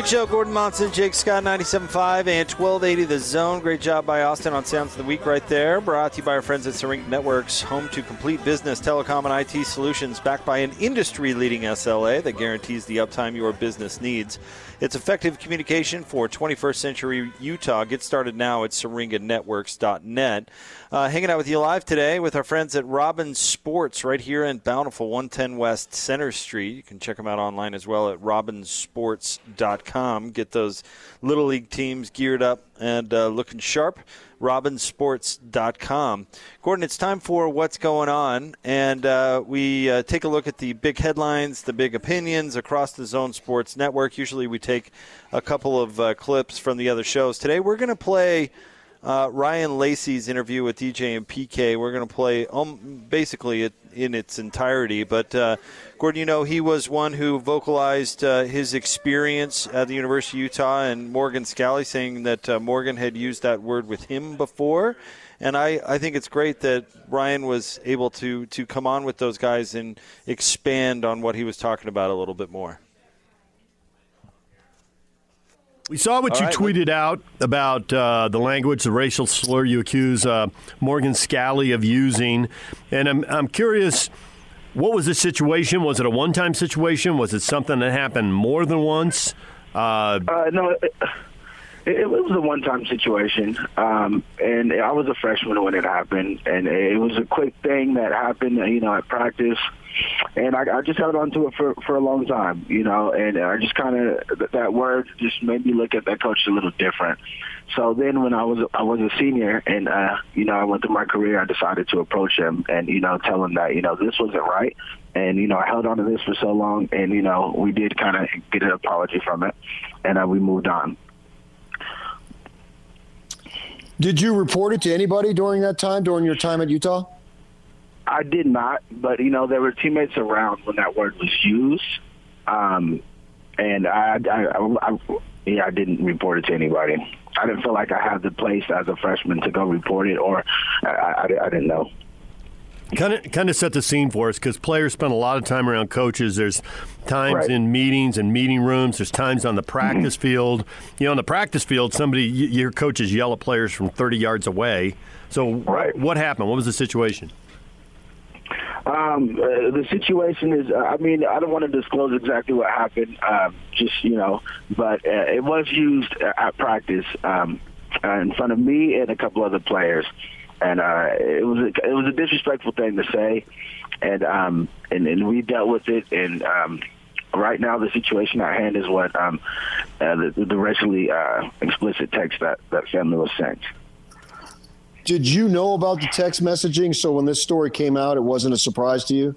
Big Show, Gordon Monson, Jake Scott, 97.5 and 1280 The Zone. Great job by Austin on Sounds of the Week right there. Brought to you by our friends at Syringa Networks, home to complete business, telecom, and IT solutions, backed by an industry leading SLA that guarantees the uptime your business needs. It's effective communication for 21st century Utah. Get started now at syringanetworks.net. Uh, hanging out with you live today with our friends at Robbins Sports right here in Bountiful, 110 West Center Street. You can check them out online as well at robbinsports.com. Get those Little League teams geared up and uh, looking sharp robbinsports.com. Gordon, it's time for what's going on, and uh, we uh, take a look at the big headlines, the big opinions across the Zone Sports Network. Usually, we take a couple of uh, clips from the other shows. Today, we're going to play. Uh, Ryan Lacy's interview with DJ and PK. We're going to play um, basically it in its entirety. But uh, Gordon, you know, he was one who vocalized uh, his experience at the University of Utah, and Morgan Scalley saying that uh, Morgan had used that word with him before. And I, I think it's great that Ryan was able to, to come on with those guys and expand on what he was talking about a little bit more. We saw what All you right, tweeted out about uh, the language, the racial slur you accuse uh, Morgan Scalley of using. And I'm, I'm curious, what was the situation? Was it a one time situation? Was it something that happened more than once? Uh, uh no, it, it, was a one time situation. Um, and I was a freshman when it happened. And it was a quick thing that happened, you know, at practice and I, I just held on to it for for a long time, you know. And I just kind of that word just made me look at that coach a little different. So then, when I was I was a senior, and uh, you know, I went through my career, I decided to approach him and you know tell him that you know this wasn't right, and you know I held on to this for so long, and you know we did kind of get an apology from it, and uh, we moved on. Did you report it to anybody during that time, during your time at Utah? I did not, but you know there were teammates around when that word was used, um, and I, I, I, I, yeah, I didn't report it to anybody. I didn't feel like I had the place as a freshman to go report it, or I, I, I didn't know. Kind of, kind of set the scene for us because players spend a lot of time around coaches. There's times right. in meetings and meeting rooms. There's times on the practice mm-hmm. field. You know, on the practice field, somebody your coaches yell at players from 30 yards away. So, right. what happened? What was the situation? Um, uh, the situation is, uh, I mean, I don't want to disclose exactly what happened, uh, just, you know, but uh, it was used at practice um, in front of me and a couple other players. And uh, it was a, it was a disrespectful thing to say, and um, and, and we dealt with it. And um, right now, the situation at hand is what um, uh, the, the racially uh, explicit text that that family was sent. Did you know about the text messaging? So when this story came out, it wasn't a surprise to you?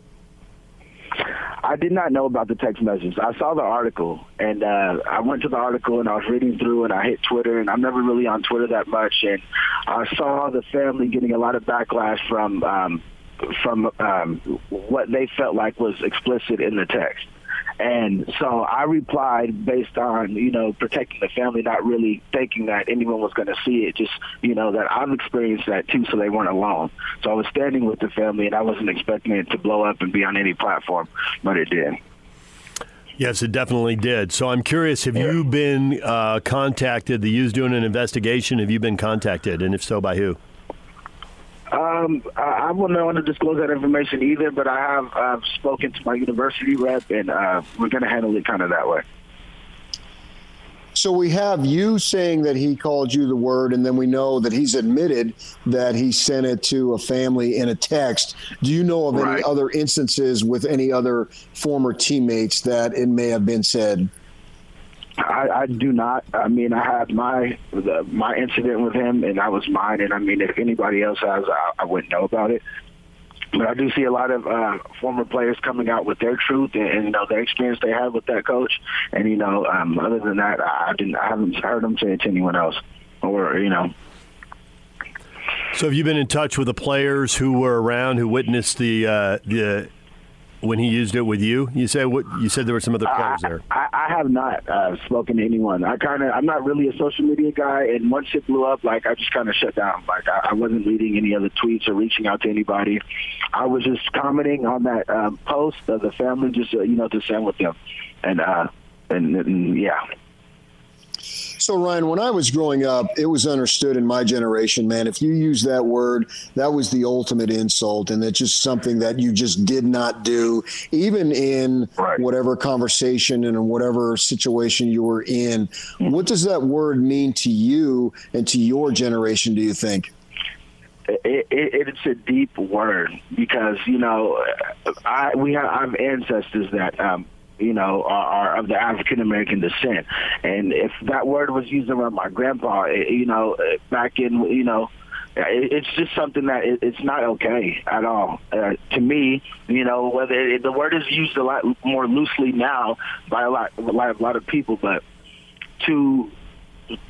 I did not know about the text messages. I saw the article, and uh, I went to the article and I was reading through, and I hit Twitter, and I'm never really on Twitter that much, and I saw the family getting a lot of backlash from um, from um, what they felt like was explicit in the text. And so I replied based on, you know, protecting the family, not really thinking that anyone was going to see it, just, you know, that I've experienced that too, so they weren't alone. So I was standing with the family, and I wasn't expecting it to blow up and be on any platform, but it did. Yes, it definitely did. So I'm curious, have yeah. you been uh, contacted? The U's doing an investigation. Have you been contacted? And if so, by who? Um, I, I wouldn't want to disclose that information either, but I have I've spoken to my university rep, and uh, we're going to handle it kind of that way. So we have you saying that he called you the word, and then we know that he's admitted that he sent it to a family in a text. Do you know of right. any other instances with any other former teammates that it may have been said? I, I do not. I mean, I had my the, my incident with him, and that was mine. And I mean, if anybody else has, I, I wouldn't know about it. but I do see a lot of uh, former players coming out with their truth and, and you know their experience they had with that coach. And you know, um, other than that, I didn't. I haven't heard them say it to anyone else, or you know. So have you been in touch with the players who were around who witnessed the uh, the when he used it with you? You said what you said there were some other players there. I, I have not uh, spoken to anyone. I kind of I'm not really a social media guy, and once it blew up, like I just kind of shut down. Like I, I wasn't reading any other tweets or reaching out to anybody. I was just commenting on that um, post of the family, just uh, you know to send with them, and uh, and, and yeah. So, Ryan, when I was growing up, it was understood in my generation, man, if you use that word, that was the ultimate insult. And it's just something that you just did not do, even in right. whatever conversation and whatever situation you were in. What does that word mean to you and to your generation, do you think? It, it, it's a deep word because you know I we have I have ancestors that um, you know, are, are of the African American descent. And if that word was used around my grandpa, it, you know, back in, you know, it's just something that it's not okay at all. Uh, to me, you know, whether it, the word is used a lot more loosely now by a lot, a lot, a lot of people, but to,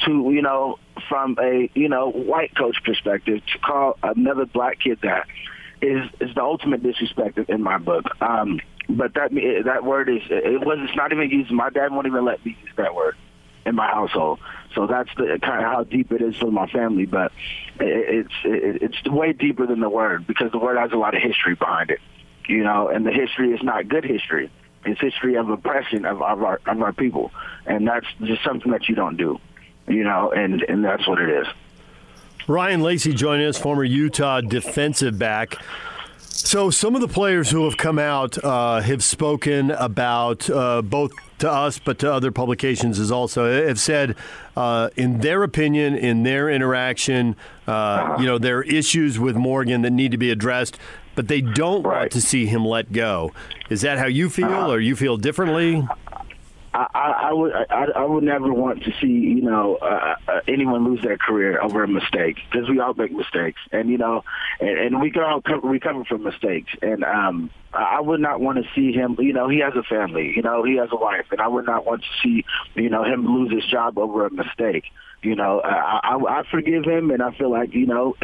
to you know, from a you know white coach perspective, to call another black kid that is is the ultimate disrespect in my book. Um, but that that word is it was it's not even used. My dad won't even let me use that word in my household. So that's the kind of how deep it is for my family. But it, it's it, it's way deeper than the word because the word has a lot of history behind it. You know, and the history is not good history. It's history of oppression of, of our of our people, and that's just something that you don't do. You know, and and that's what it is. Ryan Lacy joining us, former Utah defensive back. So, some of the players who have come out uh, have spoken about uh, both to us, but to other publications as also have said, uh, in their opinion, in their interaction, uh, you know, there are issues with Morgan that need to be addressed, but they don't right. want to see him let go. Is that how you feel, uh-huh. or you feel differently? I, I, would I, I would never want to see you know uh, uh, anyone lose their career over a mistake because we all make mistakes. And you know and, and we can all co- recover from mistakes. And um I would not want to see him you know he has a family you know he has a wife. And I would not want to see you know him lose his job over a mistake. You know I, I, I forgive him and I feel like you know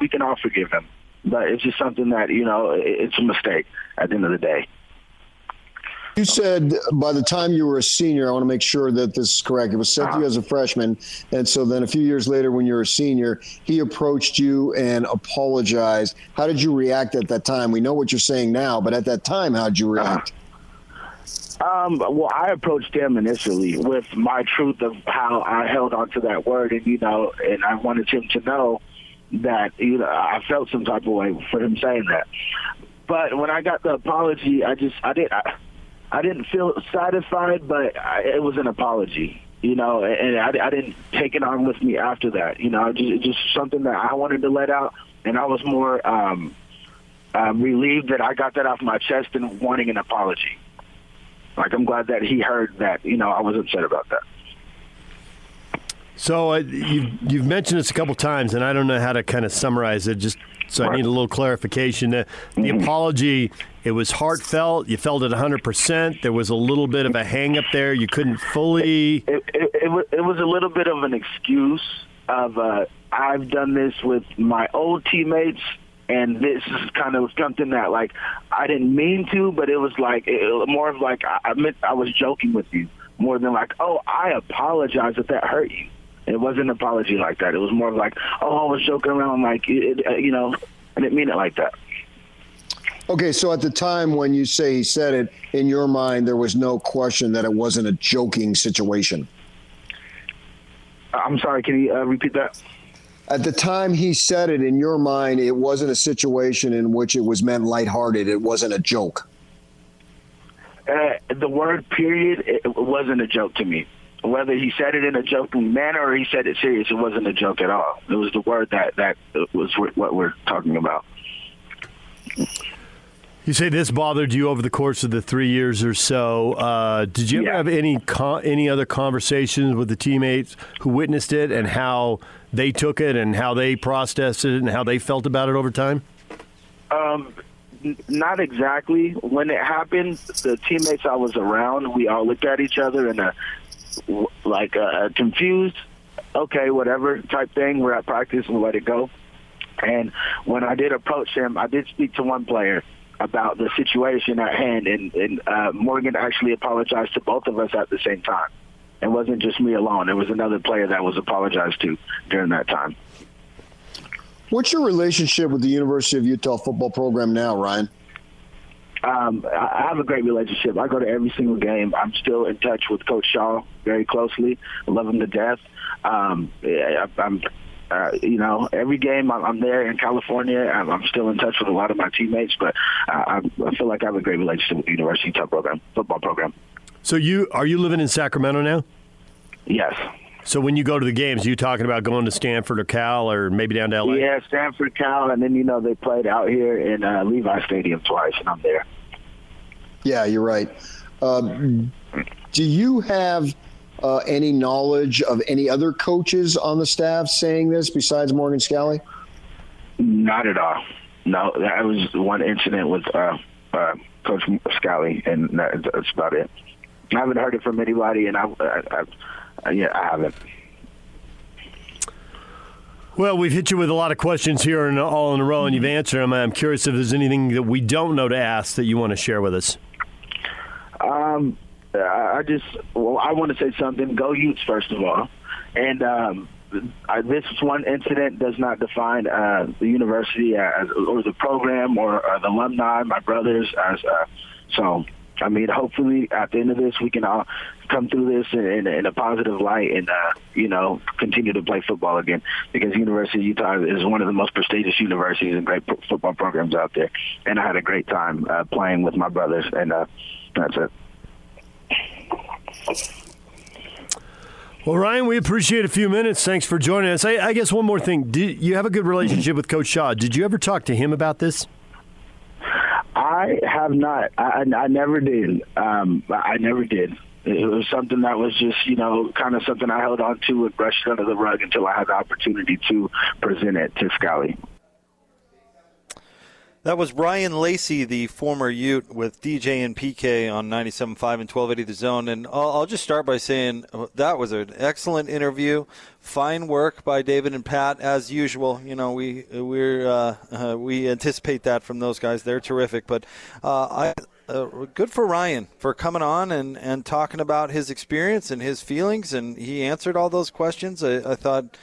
we can all forgive him. But it's just something that you know it's a mistake at the end of the day. You said by the time you were a senior, I want to make sure that this is correct. It was sent to you as a freshman. And so then a few years later, when you were a senior, he approached you and apologized. How did you react at that time? We know what you're saying now, but at that time, how did you react? Um, well, I approached him initially with my truth of how I held onto that word, and you know, and I wanted him to know that you know I felt some type of way for him saying that. But when I got the apology, I just I did. I didn't feel satisfied, but I, it was an apology, you know, and I, I didn't take it on with me after that. You know, just, just something that I wanted to let out, and I was more um, um, relieved that I got that off my chest and wanting an apology. Like I'm glad that he heard that, you know, I was upset about that. So uh, you've, you've mentioned this a couple times, and I don't know how to kind of summarize it. Just so I need a little clarification. The, the mm-hmm. apology, it was heartfelt. You felt it 100%. There was a little bit of a hang up there. You couldn't fully. It, it, it, it was a little bit of an excuse of uh, I've done this with my old teammates and this is kind of something that like I didn't mean to, but it was like it, more of like I, I meant I was joking with you more than like oh I apologize if that hurt you. It wasn't an apology like that. It was more of like, oh, I was joking around, like, it, it, you know, I didn't mean it like that. Okay, so at the time when you say he said it, in your mind, there was no question that it wasn't a joking situation. I'm sorry, can you uh, repeat that? At the time he said it, in your mind, it wasn't a situation in which it was meant lighthearted. It wasn't a joke. Uh, the word period, it wasn't a joke to me whether he said it in a joking manner or he said it serious, it wasn't a joke at all. It was the word that that was what we're talking about. You say this bothered you over the course of the three years or so. Uh, did you ever yeah. have any con- any other conversations with the teammates who witnessed it and how they took it and how they processed it and how they felt about it over time? Um, not exactly. When it happened, the teammates I was around, we all looked at each other and a like a confused, okay, whatever type thing. We're at practice and let it go. And when I did approach him, I did speak to one player about the situation at hand, and, and uh, Morgan actually apologized to both of us at the same time. It wasn't just me alone. It was another player that was apologized to during that time. What's your relationship with the University of Utah football program now, Ryan? Um, I have a great relationship. I go to every single game. I'm still in touch with Coach Shah very closely. I love him to death. Um, I, I'm uh, you know, every game I'm, I'm there in California. I'm, I'm still in touch with a lot of my teammates, but I, I feel like I have a great relationship with the University Utah program, football program. So you are you living in Sacramento now? Yes. So when you go to the games, are you talking about going to Stanford or Cal or maybe down to LA? Yeah, Stanford, Cal, and then you know they played out here in uh, Levi Stadium twice, and I'm there. Yeah, you're right. Um, do you have uh, any knowledge of any other coaches on the staff saying this besides Morgan Scalley? Not at all. No, that was one incident with uh, uh, Coach Scalley, and that's about it. I haven't heard it from anybody, and I, I, I yeah, I haven't. Well, we've hit you with a lot of questions here and all in a row, and you've answered them. I'm curious if there's anything that we don't know to ask that you want to share with us. Um, I just, well, I want to say something. Go Utes, first of all. And um, I, this one incident does not define uh, the university as, or the program or, or the alumni, my brothers. As uh, so, I mean, hopefully at the end of this, we can all come through this in, in, in a positive light and, uh, you know, continue to play football again because University of Utah is one of the most prestigious universities and great football programs out there. And I had a great time uh, playing with my brothers, and uh, that's it. Well, Ryan, we appreciate a few minutes. Thanks for joining us. I, I guess one more thing. Did, you have a good relationship with Coach Shah. Did you ever talk to him about this? I have not. I, I never did. Um, I never did. It was something that was just, you know, kind of something I held on to and brushed under the rug until I had the opportunity to present it to Scalley. That was Ryan Lacy, the former Ute with DJ and PK on 97.5 and 1280 The Zone. And I'll, I'll, just start by saying uh, that was an excellent interview. Fine work by David and Pat, as usual. You know, we we uh, uh, we anticipate that from those guys. They're terrific. But uh, I. Uh, good for Ryan for coming on and, and talking about his experience and his feelings, and he answered all those questions. I, I thought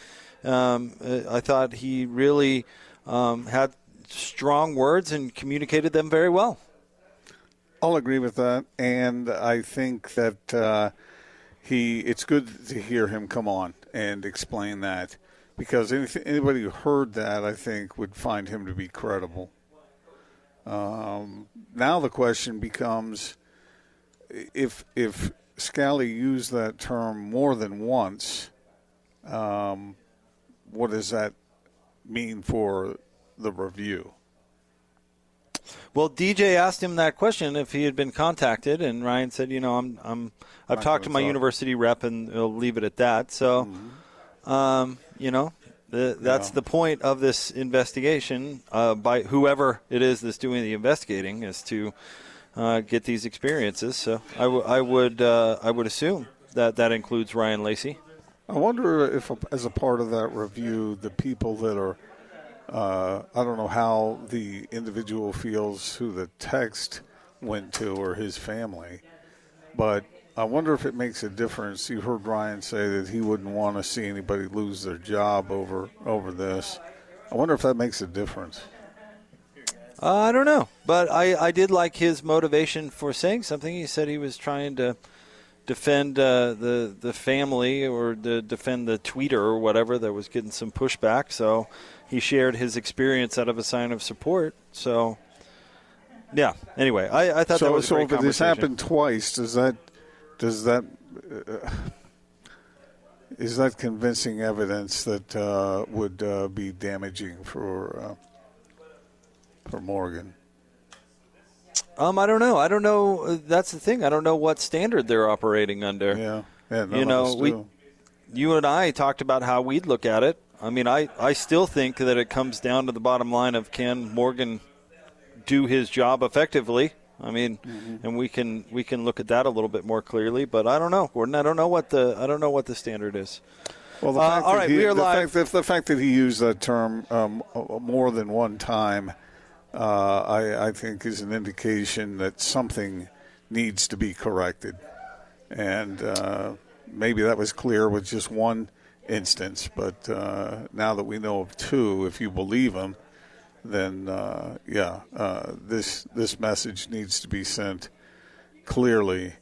um, I thought he really um, had strong words and communicated them very well. I'll agree with that, and I think that uh, he. It's good to hear him come on and explain that because anybody who heard that, I think, would find him to be credible. Um, now the question becomes if if Scalley used that term more than once, um, what does that mean for the review? Well, DJ asked him that question if he had been contacted, and Ryan said, "You know, I'm, I'm I've talked to my university rep, and we'll leave it at that." So, mm-hmm. um, you know, the, that's yeah. the point of this investigation uh, by whoever it is that's doing the investigating is to uh, get these experiences. So, I, w- I would uh, I would assume that that includes Ryan Lacy. I wonder if, as a part of that review, the people that are uh, I don't know how the individual feels who the text went to or his family, but I wonder if it makes a difference. You heard Ryan say that he wouldn't want to see anybody lose their job over over this. I wonder if that makes a difference. Uh, I don't know, but I, I did like his motivation for saying something. He said he was trying to defend uh, the the family or to defend the tweeter or whatever that was getting some pushback. So he shared his experience out of a sign of support. So, yeah. Anyway, I, I thought so, that was so. if this happened twice, does that does that uh, is that convincing evidence that uh, would uh, be damaging for uh, for Morgan? Um, I don't know. I don't know. That's the thing. I don't know what standard they're operating under. Yeah, yeah. you know, we, you and I talked about how we'd look at it. I mean, I, I still think that it comes down to the bottom line of can Morgan do his job effectively. I mean, Mm-hmm. and we can we can look at that a little bit more clearly. But I don't know, Gordon. I don't know what the I don't know what the standard is. Well, the Uh, fact all that he, we are the live. Fact that, the fact that he used that term um, uh, more than one time, uh, I, I think, is an indication that something needs to be corrected. And uh, maybe that was clear with just one instance, but uh, now that we know of two, if you believe him, then uh, yeah, uh, this this message needs to be sent clearly.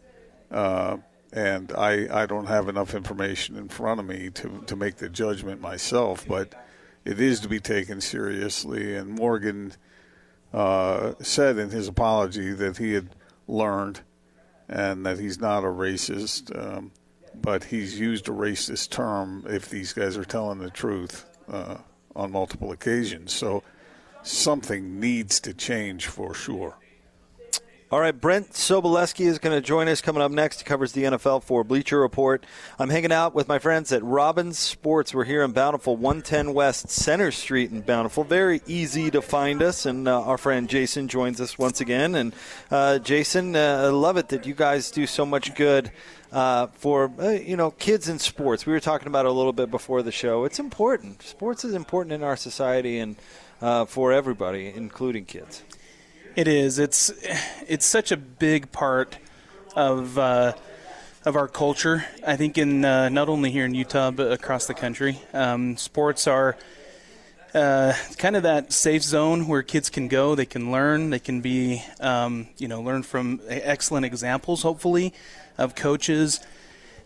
Uh, and I, I don't have enough information in front of me to, to make the judgment myself, but it is to be taken seriously. And Morgan uh, said in his apology that he had learned and that he's not a racist, um, but he's used a racist term if these guys are telling the truth uh, on multiple occasions. So something needs to change for sure. All right, Brent Sobleski is going to join us coming up next. He covers the NFL for Bleacher Report. I'm hanging out with my friends at Robbins Sports. We're here in Bountiful, 110 West Center Street in Bountiful. Very easy to find us, and uh, our friend Jason joins us once again. And uh, Jason, uh, I love it that you guys do so much good. Uh, for uh, you know kids in sports, we were talking about it a little bit before the show. It's important. Sports is important in our society and uh, for everybody, including kids. It is. It's it's such a big part of uh, of our culture. I think in uh, not only here in Utah but across the country, um, sports are uh, kind of that safe zone where kids can go. They can learn. They can be um, you know learn from excellent examples, hopefully, of coaches.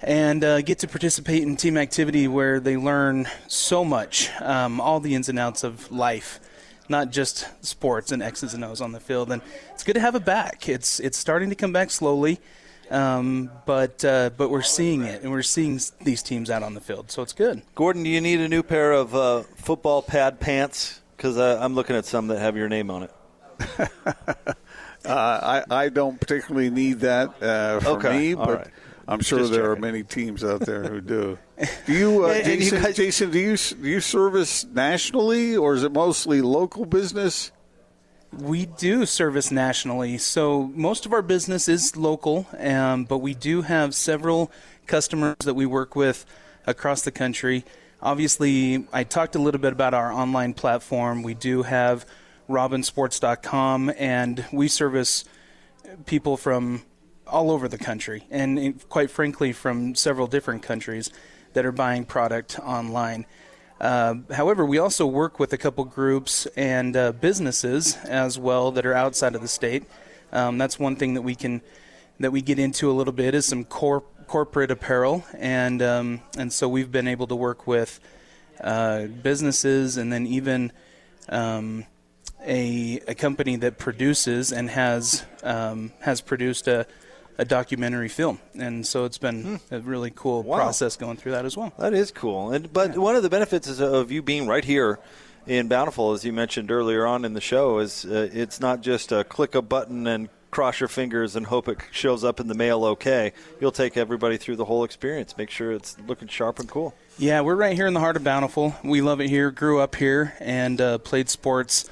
And uh, get to participate in team activity where they learn so much, um, all the ins and outs of life not just sports and X's and O's on the field. And it's good to have it back. It's it's starting to come back slowly, um, but uh, but we're seeing it, and we're seeing these teams out on the field, so it's good. Gordon, do you need a new pair of uh, football pad pants? Because uh, I'm looking at some that have your name on it. Uh, I, I don't particularly need that uh, for Okay, me, but right. I'm sure Just there are many teams out there who do. Do you, uh, And- and you Jason? guys- Jason, do you do you service nationally, or is it mostly local business? We do service nationally, so most of our business is local, um, but we do have several customers that we work with across the country. Obviously, I talked a little bit about our online platform. We do have robbinsports.com, and we service people from all over the country, and quite frankly, from several different countries that are buying product online. Uh, however, we also work with a couple groups and uh, businesses as well that are outside of the state. Um, that's one thing that we can that we get into a little bit is some cor- corporate apparel, and um, and so we've been able to work with uh, businesses and then even um, a a company that produces and has um, has produced a a documentary film, and so it's been a really cool Wow. process going through that as well. That is cool. And but one of the benefits is of you being right here in Bountiful, as you mentioned earlier on in the show, is uh, it's not just a click a button and cross your fingers and hope it shows up in the mail okay. You'll take everybody through the whole experience, make sure it's looking sharp and cool. Yeah, we're right here in the heart of Bountiful. We love it here. Grew up here and uh, played sports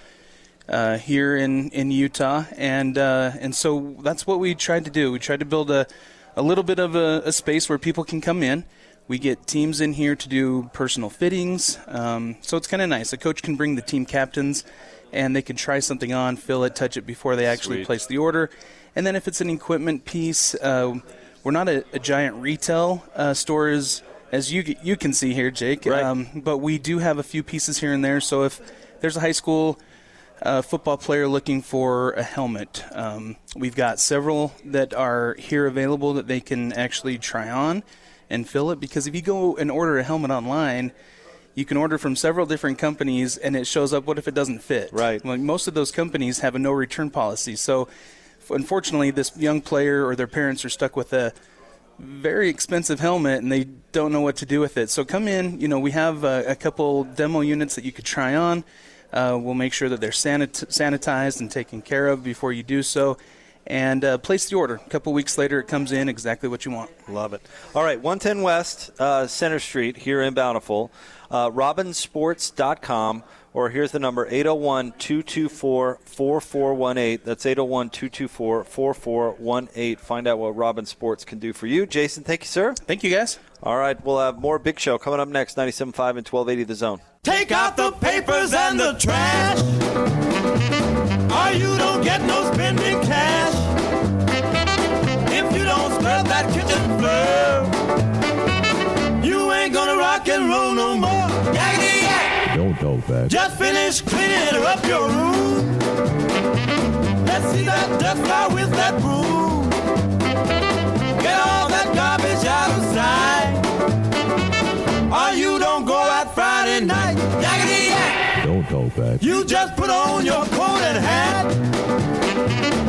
uh, here in, in Utah, and uh, and so that's what we tried to do. We tried to build a a little bit of a, a space where people can come in. We get teams in here to do personal fittings, um, so it's kind of nice. A coach can bring the team captains, and they can try something on, feel it, touch it before they actually Sweet. place the order. And then if it's an equipment piece, uh, we're not a, a giant retail uh, store as, as you you can see here, Jake. Right. Um, but we do have a few pieces here and there. So if there's a high school uh, football player looking for a helmet, um, we've got several that are here available that they can actually try on and fill it. Because if you go and order a helmet online, you can order from several different companies and it shows up what if it doesn't fit Right. well, most of those companies have a no return policy so unfortunately this young player or their parents are stuck with a very expensive helmet and they don't know what to do with it so come in you know we have a, a couple demo units that you could try on uh, we'll make sure that they're sanit- sanitized and taken care of before you do so and uh, place the order. A couple weeks later, it comes in exactly what you want. Love it. All right, 110 West uh, Center Street here in Bountiful. Uh, robbinsports.com or here's the number 801 224 4418. That's 801 224 4418. Find out what Robbins Sports can do for you. Jason, thank you, sir. Thank you, guys. All right, we'll have more Big Show coming up next 97.5 and 1280 The Zone. Take out the papers and the trash, or you don't get no Don't back. Just finish cleaning up your room. Let's see that dust fly with that broom. Get all that garbage out of sight. Or you don't go out Friday night. Yakety yak. Don't talk back. You just put on your coat and hat.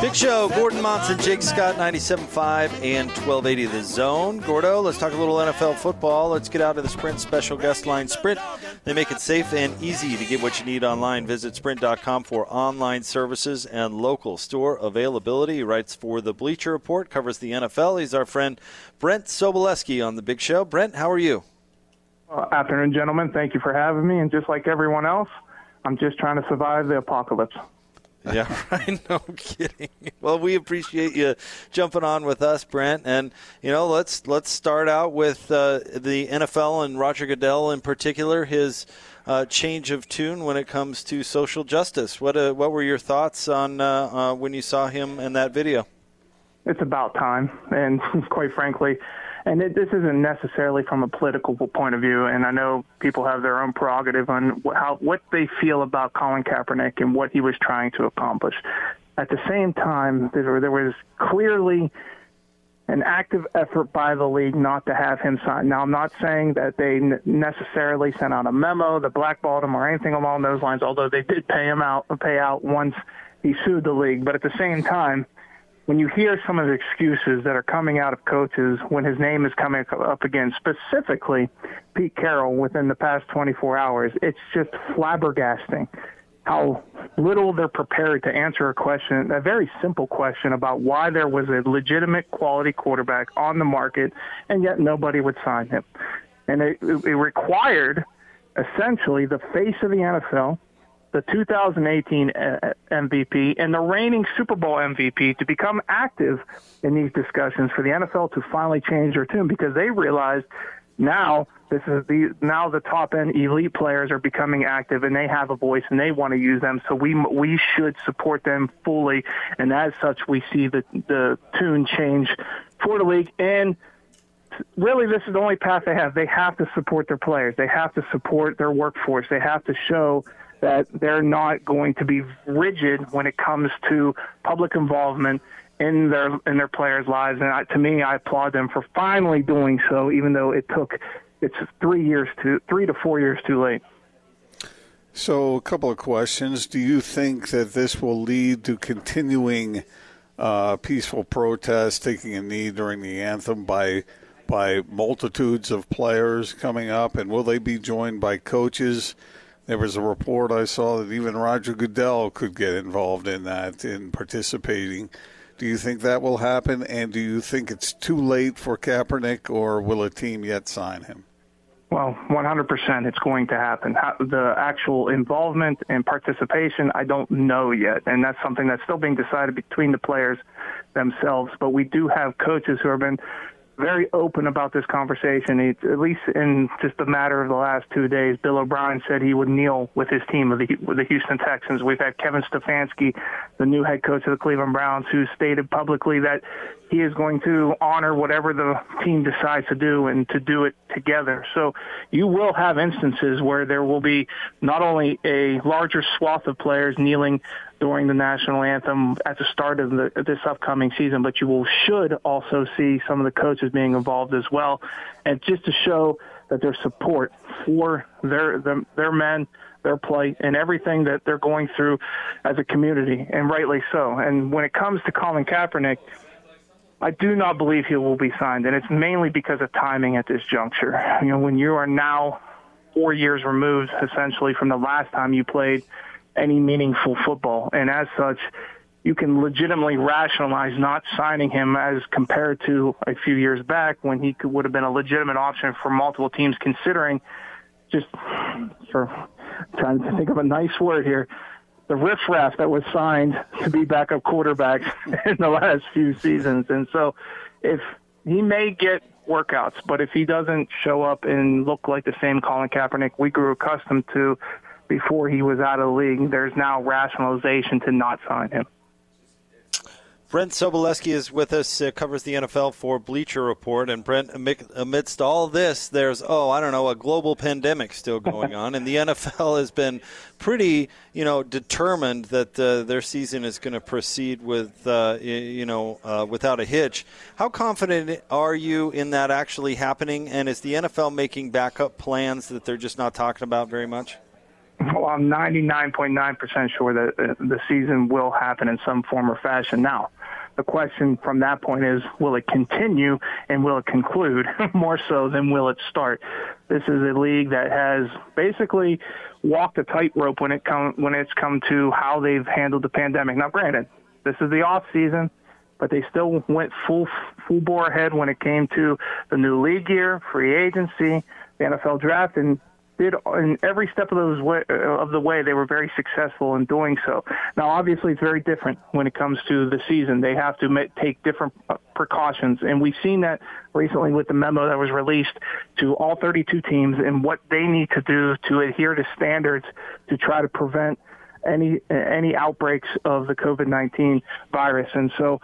Big Show, Gordon Monson, Jake Scott, 97.5 and 1280 The Zone. Gordo, let's talk a little NFL football. Let's get out of the Sprint special guest line. Sprint, they make it safe and easy to get what you need online. Visit sprint.com for online services and local store availability. He writes for the Bleacher Report, covers the NFL. He's our friend Brent Sobleski on The Big Show. Brent, how are you? Afternoon, gentlemen. Thank you for having me. And just like everyone else, I'm just trying to survive the apocalypse. Yeah, right. No kidding. Well, we appreciate you jumping on with us, Brent. And you know, let's let's start out with uh, the NFL and Roger Goodell in particular. His uh, change of tune when it comes to social justice. What uh, what were your thoughts on uh, uh, when you saw him in that video? It's about time. And quite frankly, and it, this isn't necessarily from a political point of view. And I know people have their own prerogative on how what they feel about Colin Kaepernick and what he was trying to accomplish. At the same time, there, there was clearly an active effort by the league not to have him sign. Now, I'm not saying that they necessarily sent out a memo that blackballed him or anything along those lines, although they did pay him out, pay out once he sued the league. But at the same time, when you hear some of the excuses that are coming out of coaches when his name is coming up again, specifically Pete Carroll within the past 24 hours, it's just flabbergasting how little they're prepared to answer a question, a very simple question about why there was a legitimate quality quarterback on the market and yet nobody would sign him. And it, it required essentially the face of the NFL, the 2018 uh, MVP, and the reigning Super Bowl MVP to become active in these discussions for the NFL to finally change their tune because they realized now this is the now the top end elite players are becoming active and they have a voice and they want to use them. So we we should support them fully. And as such we see the the tune change for the league. And really this is the only path they have. They have to support their players. They have to support their workforce. They have to show that they're not going to be rigid when it comes to public involvement in their in their players' lives. And I, to me, I applaud them for finally doing so, even though it took it's three years to three to four years too late. So, a couple of questions. Do you think that this will lead to continuing uh, peaceful protests, taking a knee during the anthem by by multitudes of players coming up, and will they be joined by coaches? There was a report I saw that even Roger Goodell could get involved in that, in participating. Do you think that will happen? And do you think it's too late for Kaepernick, or will a team yet sign him? Well, 100% it's going to happen. The actual involvement and participation, I don't know yet. And that's something that's still being decided between the players themselves. But we do have coaches who have been very open about this conversation. It's, at least in just a matter of the last two days, Bill O'Brien said he would kneel with his team of the, the Houston Texans. We've had Kevin Stefanski, the new head coach of the Cleveland Browns, who stated publicly that he is going to honor whatever the team decides to do and to do it together. So you will have instances where there will be not only a larger swath of players kneeling during the national anthem at the start of the, this upcoming season, but you will should also see some of the coaches being involved as well, and just to show that their support for their their, their men, their plight, and everything that they're going through as a community, and rightly so. And when it comes to Colin Kaepernick. I do not believe he will be signed, and it's mainly because of timing at this juncture. You know, when you are now four years removed, essentially, from the last time you played any meaningful football, and as such, you can legitimately rationalize not signing him as compared to a few years back when he could, would have been a legitimate option for multiple teams considering just for trying to think of a nice word here the riffraff that was signed to be backup quarterbacks in the last few seasons. And so if he may get workouts but if he doesn't show up and look like the same Colin Kaepernick we grew accustomed to before he was out of the league there's now rationalization to not sign him Brent Sobleski is with us, uh, covers the NFL for Bleacher Report. And Brent, amidst all this, there's, oh, I don't know, a global pandemic still going on. and the NFL has been pretty, you know, determined that uh, their season is going to proceed with, uh, you know, uh, without a hitch. How confident are you in that actually happening? And is the NFL making backup plans that they're just not talking about very much? Well, I'm 99.9% sure that uh, the season will happen in some form or fashion. Now, the question from that point is, will it continue and will it conclude more so than will it start? This is a league that has basically walked a tightrope when it come when it's come to how they've handled the pandemic. Now, granted, this is the off season, but they still went full full bore ahead when it came to the new league year, free agency, the NFL draft, and did in every step of those way, uh, of the way they were very successful in doing so. Now, obviously, it's very different when it comes to the season. They have to make, take different uh, precautions, and we've seen that recently with the memo that was released to all 32 teams and what they need to do to adhere to standards to try to prevent any any outbreaks of the COVID-19 virus. And so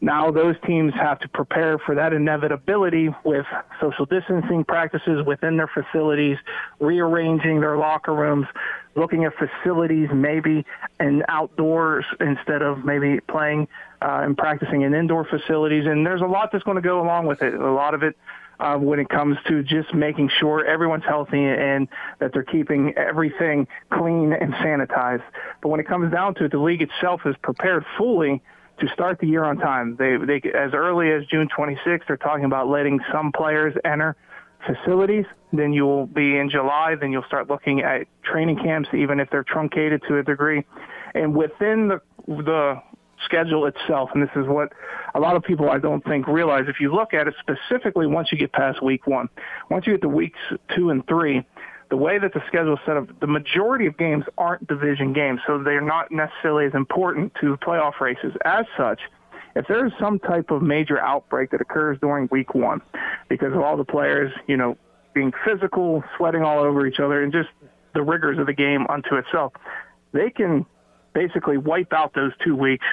now those teams have to prepare for that inevitability with social distancing practices within their facilities, rearranging their locker rooms, looking at facilities maybe and outdoors instead of maybe playing uh, and practicing in indoor facilities. And there's a lot that's going to go along with it. A lot of it uh, when it comes to just making sure everyone's healthy and that they're keeping everything clean and sanitized. But when it comes down to it, the league itself is prepared fully to start the year on time. They, they as early as June 26th, they're talking about letting some players enter facilities. Then you will be in July. Then you'll start looking at training camps, even if they're truncated to a degree. And within the the schedule itself, and this is what a lot of people I don't think realize. If you look at it specifically, once you get past week one, once you get to weeks two and three, the way that the schedule is set up, the majority of games aren't division games, so they're not necessarily as important to playoff races. As such, if there's some type of major outbreak that occurs during week one, because of all the players, you know, being physical, sweating all over each other, and just the rigors of the game unto itself, they can basically wipe out those two weeks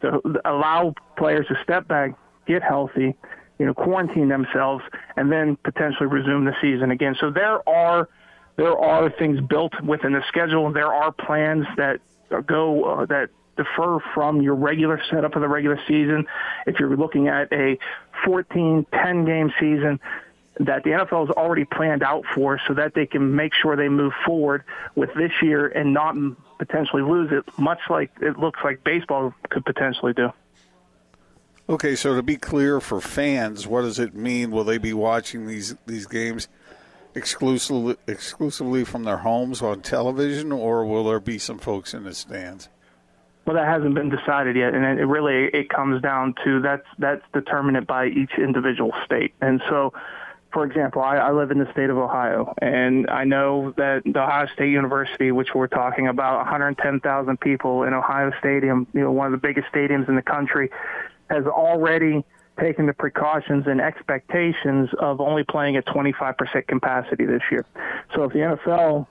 to allow players to step back, get healthy, you know, quarantine themselves, and then potentially resume the season again. So there are there are things built within the schedule. There are plans that go uh, that defer from your regular setup of the regular season. If you're looking at a 14, 10 game season that the NFL has already planned out for so that they can make sure they move forward with this year and not potentially lose it, much like it looks like baseball could potentially do. Okay, so to be clear for fans, what does it mean? Will they be watching these these games exclusively exclusively from their homes on television, or will there be some folks in the stands? Well, that hasn't been decided yet, and it really it comes down to that's that's determined by each individual state. And so, for example, I, I live in the state of Ohio, and I know that the Ohio State University, which we're talking about, 110,000 people in Ohio Stadium, you know, one of the biggest stadiums in the country, has already taking the precautions and expectations of only playing at 25% capacity this year. So if the NFL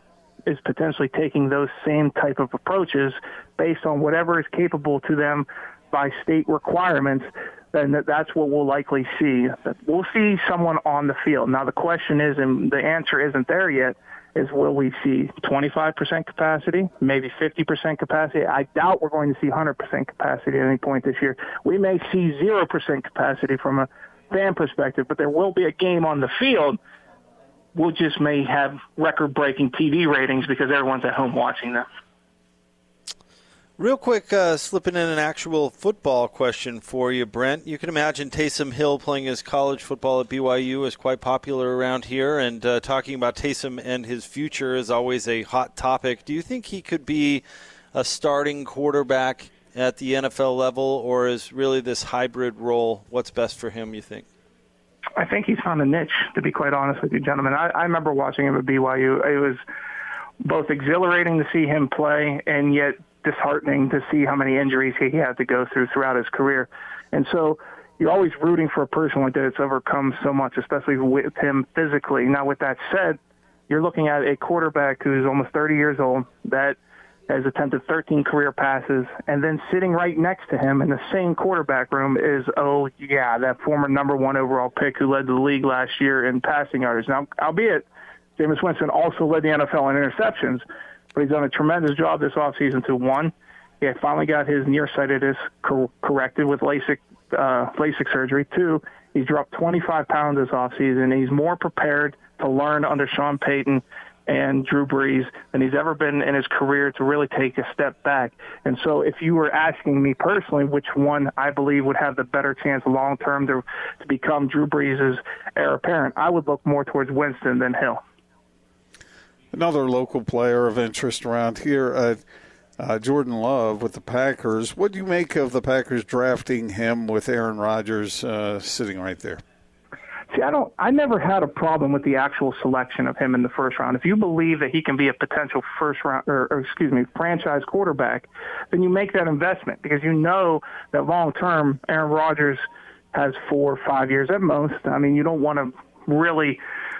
is potentially taking those same type of approaches based on whatever is capable to them by state requirements, then that's what we'll likely see. We'll see someone on the field. Now the question is, and the answer isn't there yet, is will we see 25% capacity, maybe 50% capacity? I doubt we're going to see 100% capacity at any point this year. We may see 0% capacity from a fan perspective, but there will be a game on the field. We'll just may have record-breaking TV ratings because everyone's at home watching them. Real quick, uh, slipping in an actual football question for you, Brent. You can imagine Taysom Hill playing his college football at BYU is quite popular around here, and uh, talking about Taysom and his future is always a hot topic. Do you think he could be a starting quarterback at the NFL level, or is really this hybrid role what's best for him? You think? I think he's found a niche. To be quite honest with you, gentlemen, I, I remember watching him at BYU. It was both exhilarating to see him play, and yet disheartening to see how many injuries he had to go through throughout his career. And so you're always rooting for a person like that that's overcome so much, especially with him physically. Now, with that said, you're looking at a quarterback who's almost 30 years old that has attempted 13 career passes, and then sitting right next to him in the same quarterback room is, oh, yeah, that former number one overall pick who led the league last year in passing yards. Now, albeit Jameis Winston also led the NFL in interceptions, but he's done a tremendous job this offseason to one, he finally got his nearsightedness cor- corrected with LASIK uh, LASIK surgery. Two, he's dropped 25 pounds this offseason. He's more prepared to learn under Sean Payton and Drew Brees than he's ever been in his career to really take a step back. And so if you were asking me personally which one I believe would have the better chance long term to, to become Drew Brees' heir apparent, I would look more towards Winston than Hill. Another local player of interest around here, uh, uh, Jordan Love with the Packers. What do you make of the Packers drafting him with Aaron Rodgers uh, sitting right there? See, I don't. I never had a problem with the actual selection of him in the first round. If you believe that he can be a potential first round, or, or excuse me, franchise quarterback, then you make that investment because you know that long term, Aaron Rodgers has four or five years at most. I mean, you don't want to really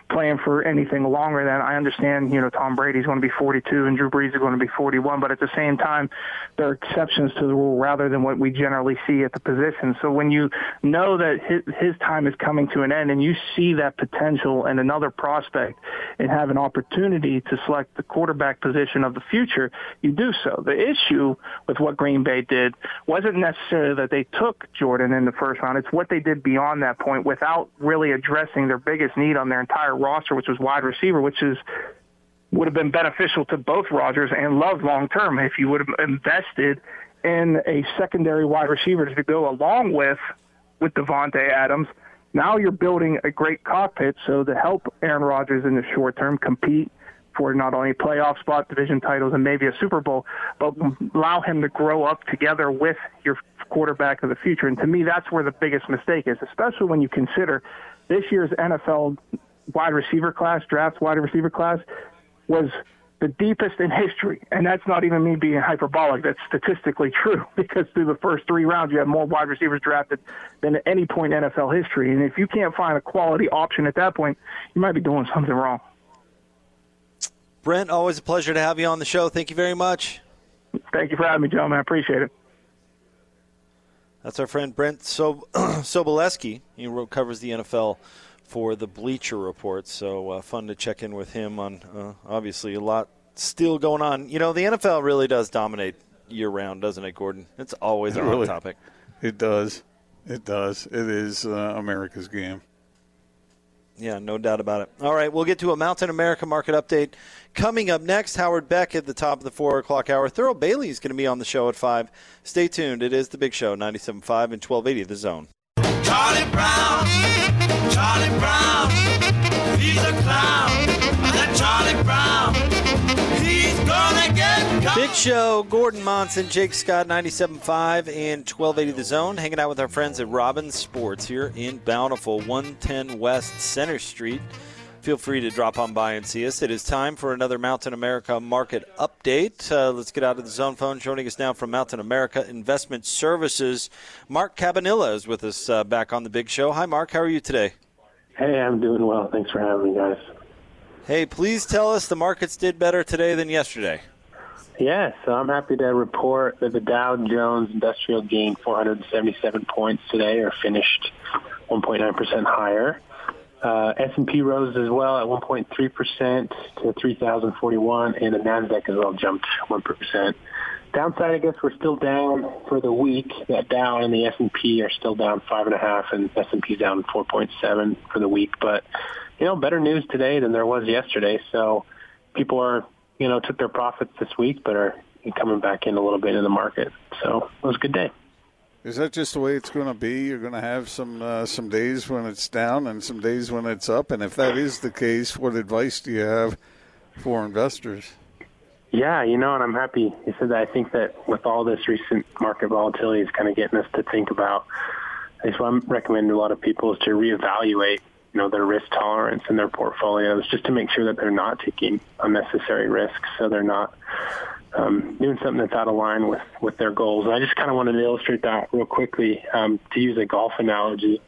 playing for anything longer than I understand, you know, Tom Brady's going to be 42 and Drew Brees is going to be 41, but at the same time, there are exceptions to the rule rather than what we generally see at the position. So when you know that his, his time is coming to an end and you see that potential and another prospect and have an opportunity to select the quarterback position of the future, you do so. The issue with what Green Bay did wasn't necessarily that they took Jordan in the first round. It's what they did beyond that point without really addressing their biggest need on their entire roster, which was wide receiver, which is would have been beneficial to both Rodgers and Love long term if you would have invested in a secondary wide receiver to go along with with Davante Adams. Now you're building a great cockpit so to help Aaron Rodgers in the short term compete for not only playoff spot, division titles, and maybe a Super Bowl, but allow him to grow up together with your quarterback of the future. And to me, that's where the biggest mistake is, especially when you consider this year's NFL wide receiver class, draft wide receiver class, was the deepest in history. And that's not even me being hyperbolic. That's statistically true because through the first three rounds, you have more wide receivers drafted than at any point in NFL history. And if you can't find a quality option at that point, you might be doing something wrong. Brent, always a pleasure to have you on the show. Thank you very much. Thank you for having me, gentlemen. I appreciate it. That's our friend Brent Sob- Sobleski. He covers the NFL for the Bleacher Report. So uh, fun to check in with him on uh, obviously a lot still going on. You know, the NFL really does dominate year round, doesn't it, Gordon? It's always a really, hot topic. It does. It does. It is uh, America's game. Yeah, no doubt about it. All right, we'll get to a Mountain America market update coming up next. Howard Beck at the top of the four o'clock hour. Thurl Bailey is going to be on the show at five. Stay tuned. It is the Big Show, 97.5 and 1280 The Zone. Charlie Brown, Charlie Brown, he's a clown. That Charlie Brown, he's gonna get caught. Big Show, Gordon Monson, Jake Scott, 97.5 and 1280 The Zone, hanging out with our friends at Robbins Sports here in Bountiful, 110 West Center Street. Feel free to drop on by and see us. It is time for another Mountain America market update. Uh, let's get out of the zone phone. Joining us now from Mountain America Investment Services, Mark Cabanilla is with us uh, back on the Big Show. Hi, Mark. How are you today? Hey, I'm doing well. Thanks for having me, guys. Hey, please tell us the markets did better today than yesterday. Yes, so I'm happy to report that the Dow Jones Industrial gained 477 points today, or finished 1.9% higher. Uh, S&P rose as well at 1.3% to 3,041, and the Nasdaq as well jumped 1%. Downside, I guess we're still down for the week. That Dow and the S&P are still down five and a half, and S&P down 4.7 for the week. But you know, better news today than there was yesterday. So people are, you know, took their profits this week, but are coming back in a little bit in the market. So it was a good day. Is that just the way it's going to be? You're going to have some uh, some days when it's down and some days when it's up. And if that is the case, what advice do you have for investors? Yeah, you know, and I'm happy you said that. I think that with all this recent market volatility, it's kind of getting us to think about. That's what I'm recommending a lot of people is to reevaluate, you know, their risk tolerance in their portfolios, just to make sure that they're not taking unnecessary risks, so they're not um, doing something that's out of line with with their goals. I just kind of wanted to illustrate that real quickly um, to use a golf analogy.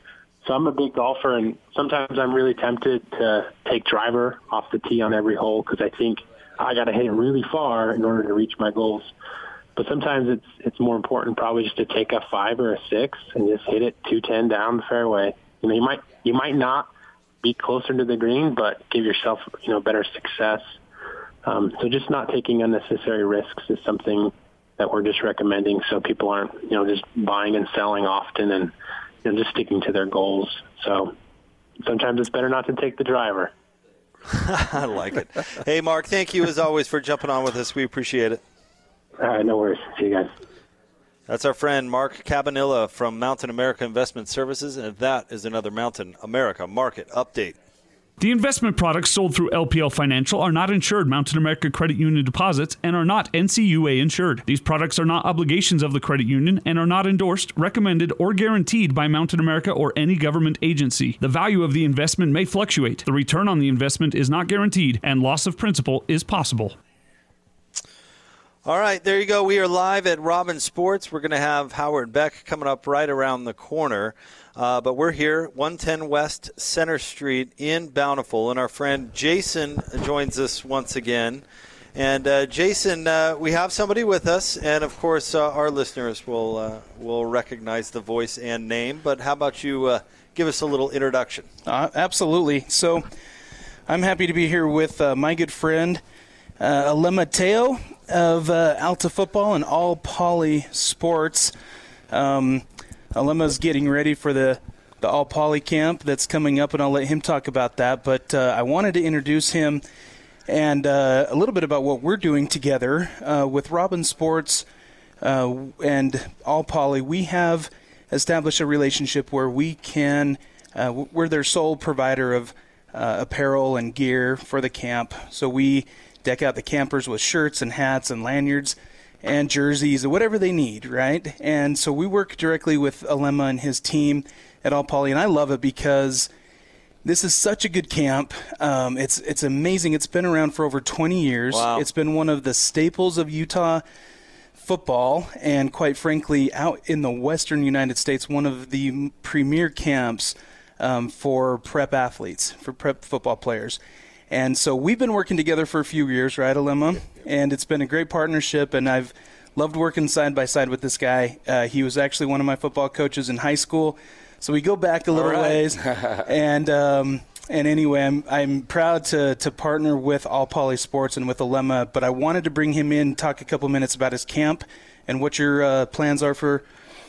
So I'm a big golfer, and sometimes I'm really tempted to take driver off the tee on every hole because I think I got to hit it really far in order to reach my goals. But sometimes it's it's more important probably just to take a five or a six and just hit it 210 down the fairway. You know, you might you might not be closer to the green, but give yourself you know better success. Um, so just not taking unnecessary risks is something that we're just recommending, so people aren't you know just buying and selling often and you know just sticking to their goals. So sometimes it's better not to take the driver. I like it. Hey, Mark, thank you as always for jumping on with us. We appreciate it. All right, no worries. See you guys. That's our friend Mark Cabanilla from Mountain America Investment Services, and that is another Mountain America market update. The investment products sold through LPL Financial are not insured Mountain America Credit Union deposits and are not NCUA insured. These products are not obligations of the credit union and are not endorsed, recommended, or guaranteed by Mountain America or any government agency. The value of the investment may fluctuate. The return on the investment is not guaranteed, and loss of principal is possible. All right, there you go. We are live at Robbins Sports. We're going to have Howard Beck coming up right around the corner. Uh, but we're here, 110 West Center Street in Bountiful, and our friend Jason joins us once again. And uh, Jason, uh, we have somebody with us, and of course, uh, our listeners will uh, will recognize the voice and name. But how about you uh, give us a little introduction? absolutely. So, I'm happy to be here with my good friend uh, Alema Of Alta Football and All Poly Sports. Um, Alema's getting ready for the the All Poly camp that's coming up, and I'll let him talk about that. But uh, I wanted to introduce him and uh, a little bit about what we're doing together uh, with Robbins Sports uh, and All Poly. We have established a relationship where we can, uh, we're their sole provider of uh, apparel and gear for the camp. So we deck out the campers with shirts and hats and lanyards and jerseys or whatever they need, right? And so we work directly with Alema and his team at All Poly, and I love it because this is such a good camp. Um, it's it's amazing. It's been around for over 20 years. Wow. It's been one of the staples of Utah football, and quite frankly, out in the Western United States, one of the premier camps um, for prep athletes, for prep football players. And so we've been working together for a few years, right, Alema? And it's been a great partnership, and I've loved working side by side with this guy. Uh, he was actually one of my football coaches in high school, so we go back a little right. ways. and um, and anyway, I'm I'm proud to to partner with All Poly Sports and with Alema. But I wanted to bring him in, talk a couple minutes about his camp and what your uh, plans are for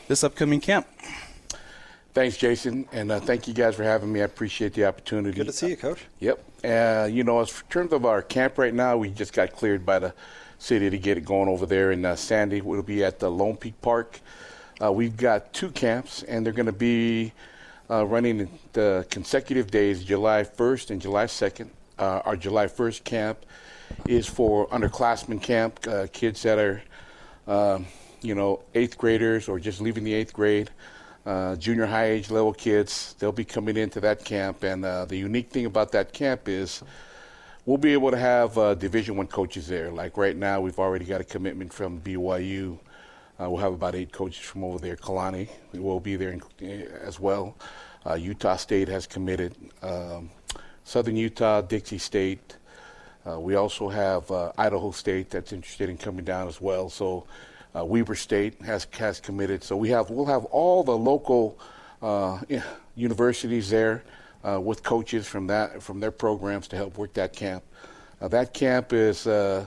this upcoming camp. Thanks, Jason, and uh, thank you guys for having me. I appreciate the opportunity. Good to see you, Coach. Yep. Uh, you know, in terms of our camp right now, we just got cleared by the city to get it going over there in uh, Sandy. We'll be at the Lone Peak Park. Uh, we've got two camps, and they're going to be uh, running the consecutive days, July 1st and July 2nd. Uh, our July 1st camp is for underclassmen camp, uh, kids that are, um, you know, eighth graders or just leaving the eighth grade uh, junior high age level kids. They'll be coming into that camp, and uh, the unique thing about that camp is we'll be able to have uh, Division One coaches there. Like right now, we've already got a commitment from BYU. Uh, we'll have about eight coaches from over there. Kalani will be there in, eh, as well. Uh, Utah State has committed. Um, Southern Utah, Dixie State. Uh, we also have Idaho State that's interested in coming down as well. So uh, Weber State has has committed. So we have we'll have all the local uh, universities there uh, with coaches from that from their programs to help work that camp. Uh, that camp is. Uh,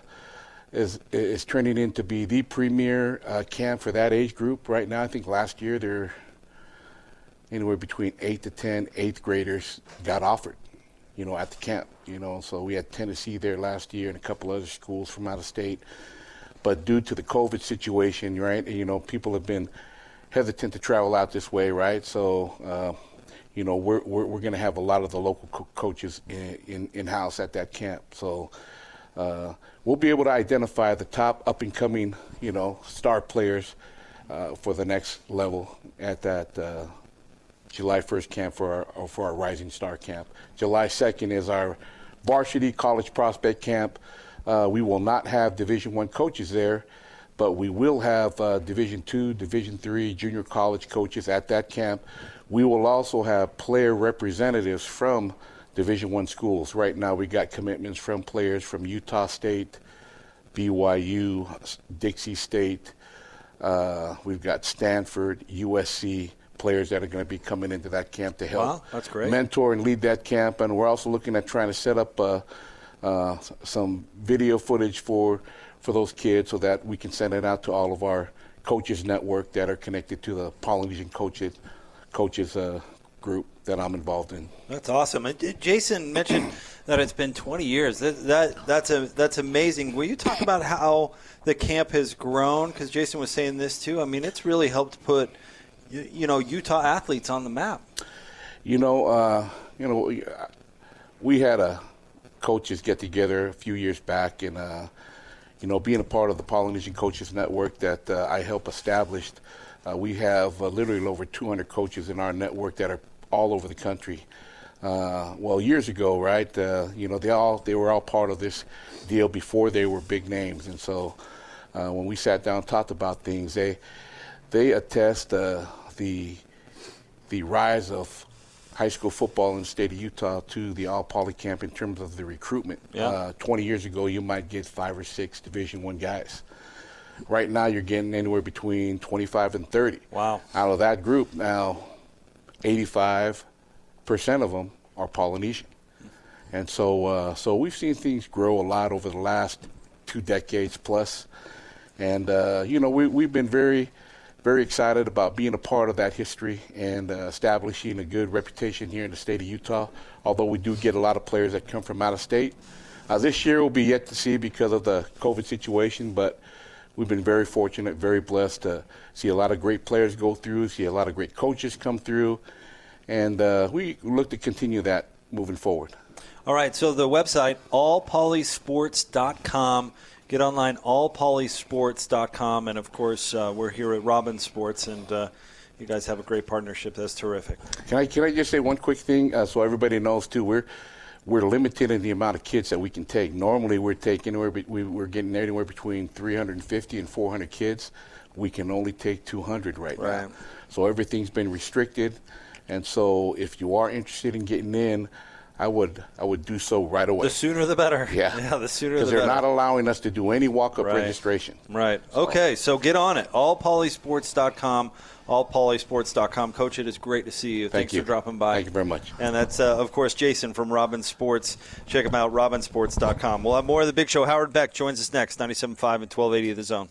is is turning into be the premier uh, camp for that age group right now. I think last year there anywhere between eight to 10 eighth graders got offered, you know, at the camp. You know, so we had Tennessee there last year and a couple other schools from out of state. But due to the COVID situation, right, you know, people have been hesitant to travel out this way, right? So, uh, you know, we're, we're, we're going to have a lot of the local co- coaches in, in, house at that camp. So uh, we'll be able to identify the top up and coming, you know, star players uh, for the next level at that uh, July 1st camp for our, for our Rising Star camp. July 2nd is our varsity college prospect camp. Uh, we will not have Division One coaches there, but we will have uh, Division Two, Division Three junior college coaches at that camp. We will also have player representatives from Division One schools. Right now, we got commitments from players from Utah State, BYU, Dixie State. Uh, we've got Stanford, USC players that are going to be coming into that camp to help Wow, that's great. mentor and lead that camp. And we're also looking at trying to set up uh, uh, some video footage for for those kids so that we can send it out to all of our coaches network that are connected to the Polynesian coaches coaches uh, group that I'm involved in. That's awesome. And uh, Jason mentioned that it's been 20 years. That, that that's a that's amazing. Will you talk about how the camp has grown? Because Jason was saying this too. I mean, it's really helped put you, you know Utah athletes on the map. You know, uh, you know, we, we had a coaches get together a few years back, and uh, you know, being a part of the Polynesian Coaches Network that uh, I helped establish, uh, we have uh, literally over 200 coaches in our network that are all over the country. Uh, well, years ago, right? Uh, you know, they all they were all part of this deal before they were big names, and so when we sat down and talked about things, they they attest the the rise of high school football in the state of Utah to the all poly camp in terms of the recruitment. Yeah. Uh, 20 years ago, you might get five or six Division One guys. Right now, you're getting anywhere between 25 and 30. Wow. Out of that group, now 85 percent of them are Polynesian, and so uh, so we've seen things grow a lot over the last two decades plus, and uh, you know we we've been very very excited about being a part of that history and uh, establishing a good reputation here in the state of Utah. Although we do get a lot of players that come from out of state. Uh, this year will be yet to see because of the COVID situation, but we've been very fortunate, very blessed to see a lot of great players go through, see a lot of great coaches come through, and uh, we look to continue that moving forward. All right, so the website allpolysports.com. Get online allpolysports.com, and of course uh, we're here at Robbins Sports, and uh, you guys have a great partnership. That's terrific. Can I can I just say one quick thing uh, so everybody knows too? We're we're limited in the amount of kids that we can take. Normally, we're taking anywhere be- we, we're getting anywhere between 350 and 400 kids. We can only take 200 right, Right. now. So everything's been restricted, and so if you are interested in getting in, I would I would do so right away. The sooner the better. Yeah, yeah the sooner the because better. they're not allowing us to do any walk-up Right. registration. Right. Okay, so get on it. Allpolysports.com. Allpolysports.com. Coach, it is great to see you. Thank Thanks you. for dropping by. Thank you very much. And that's, uh, of course, Jason from Robbins Sports. Check him out, robbinsports.com. We'll have more of the big show. Howard Beck joins us next, 97.5 and 1280 of the zone.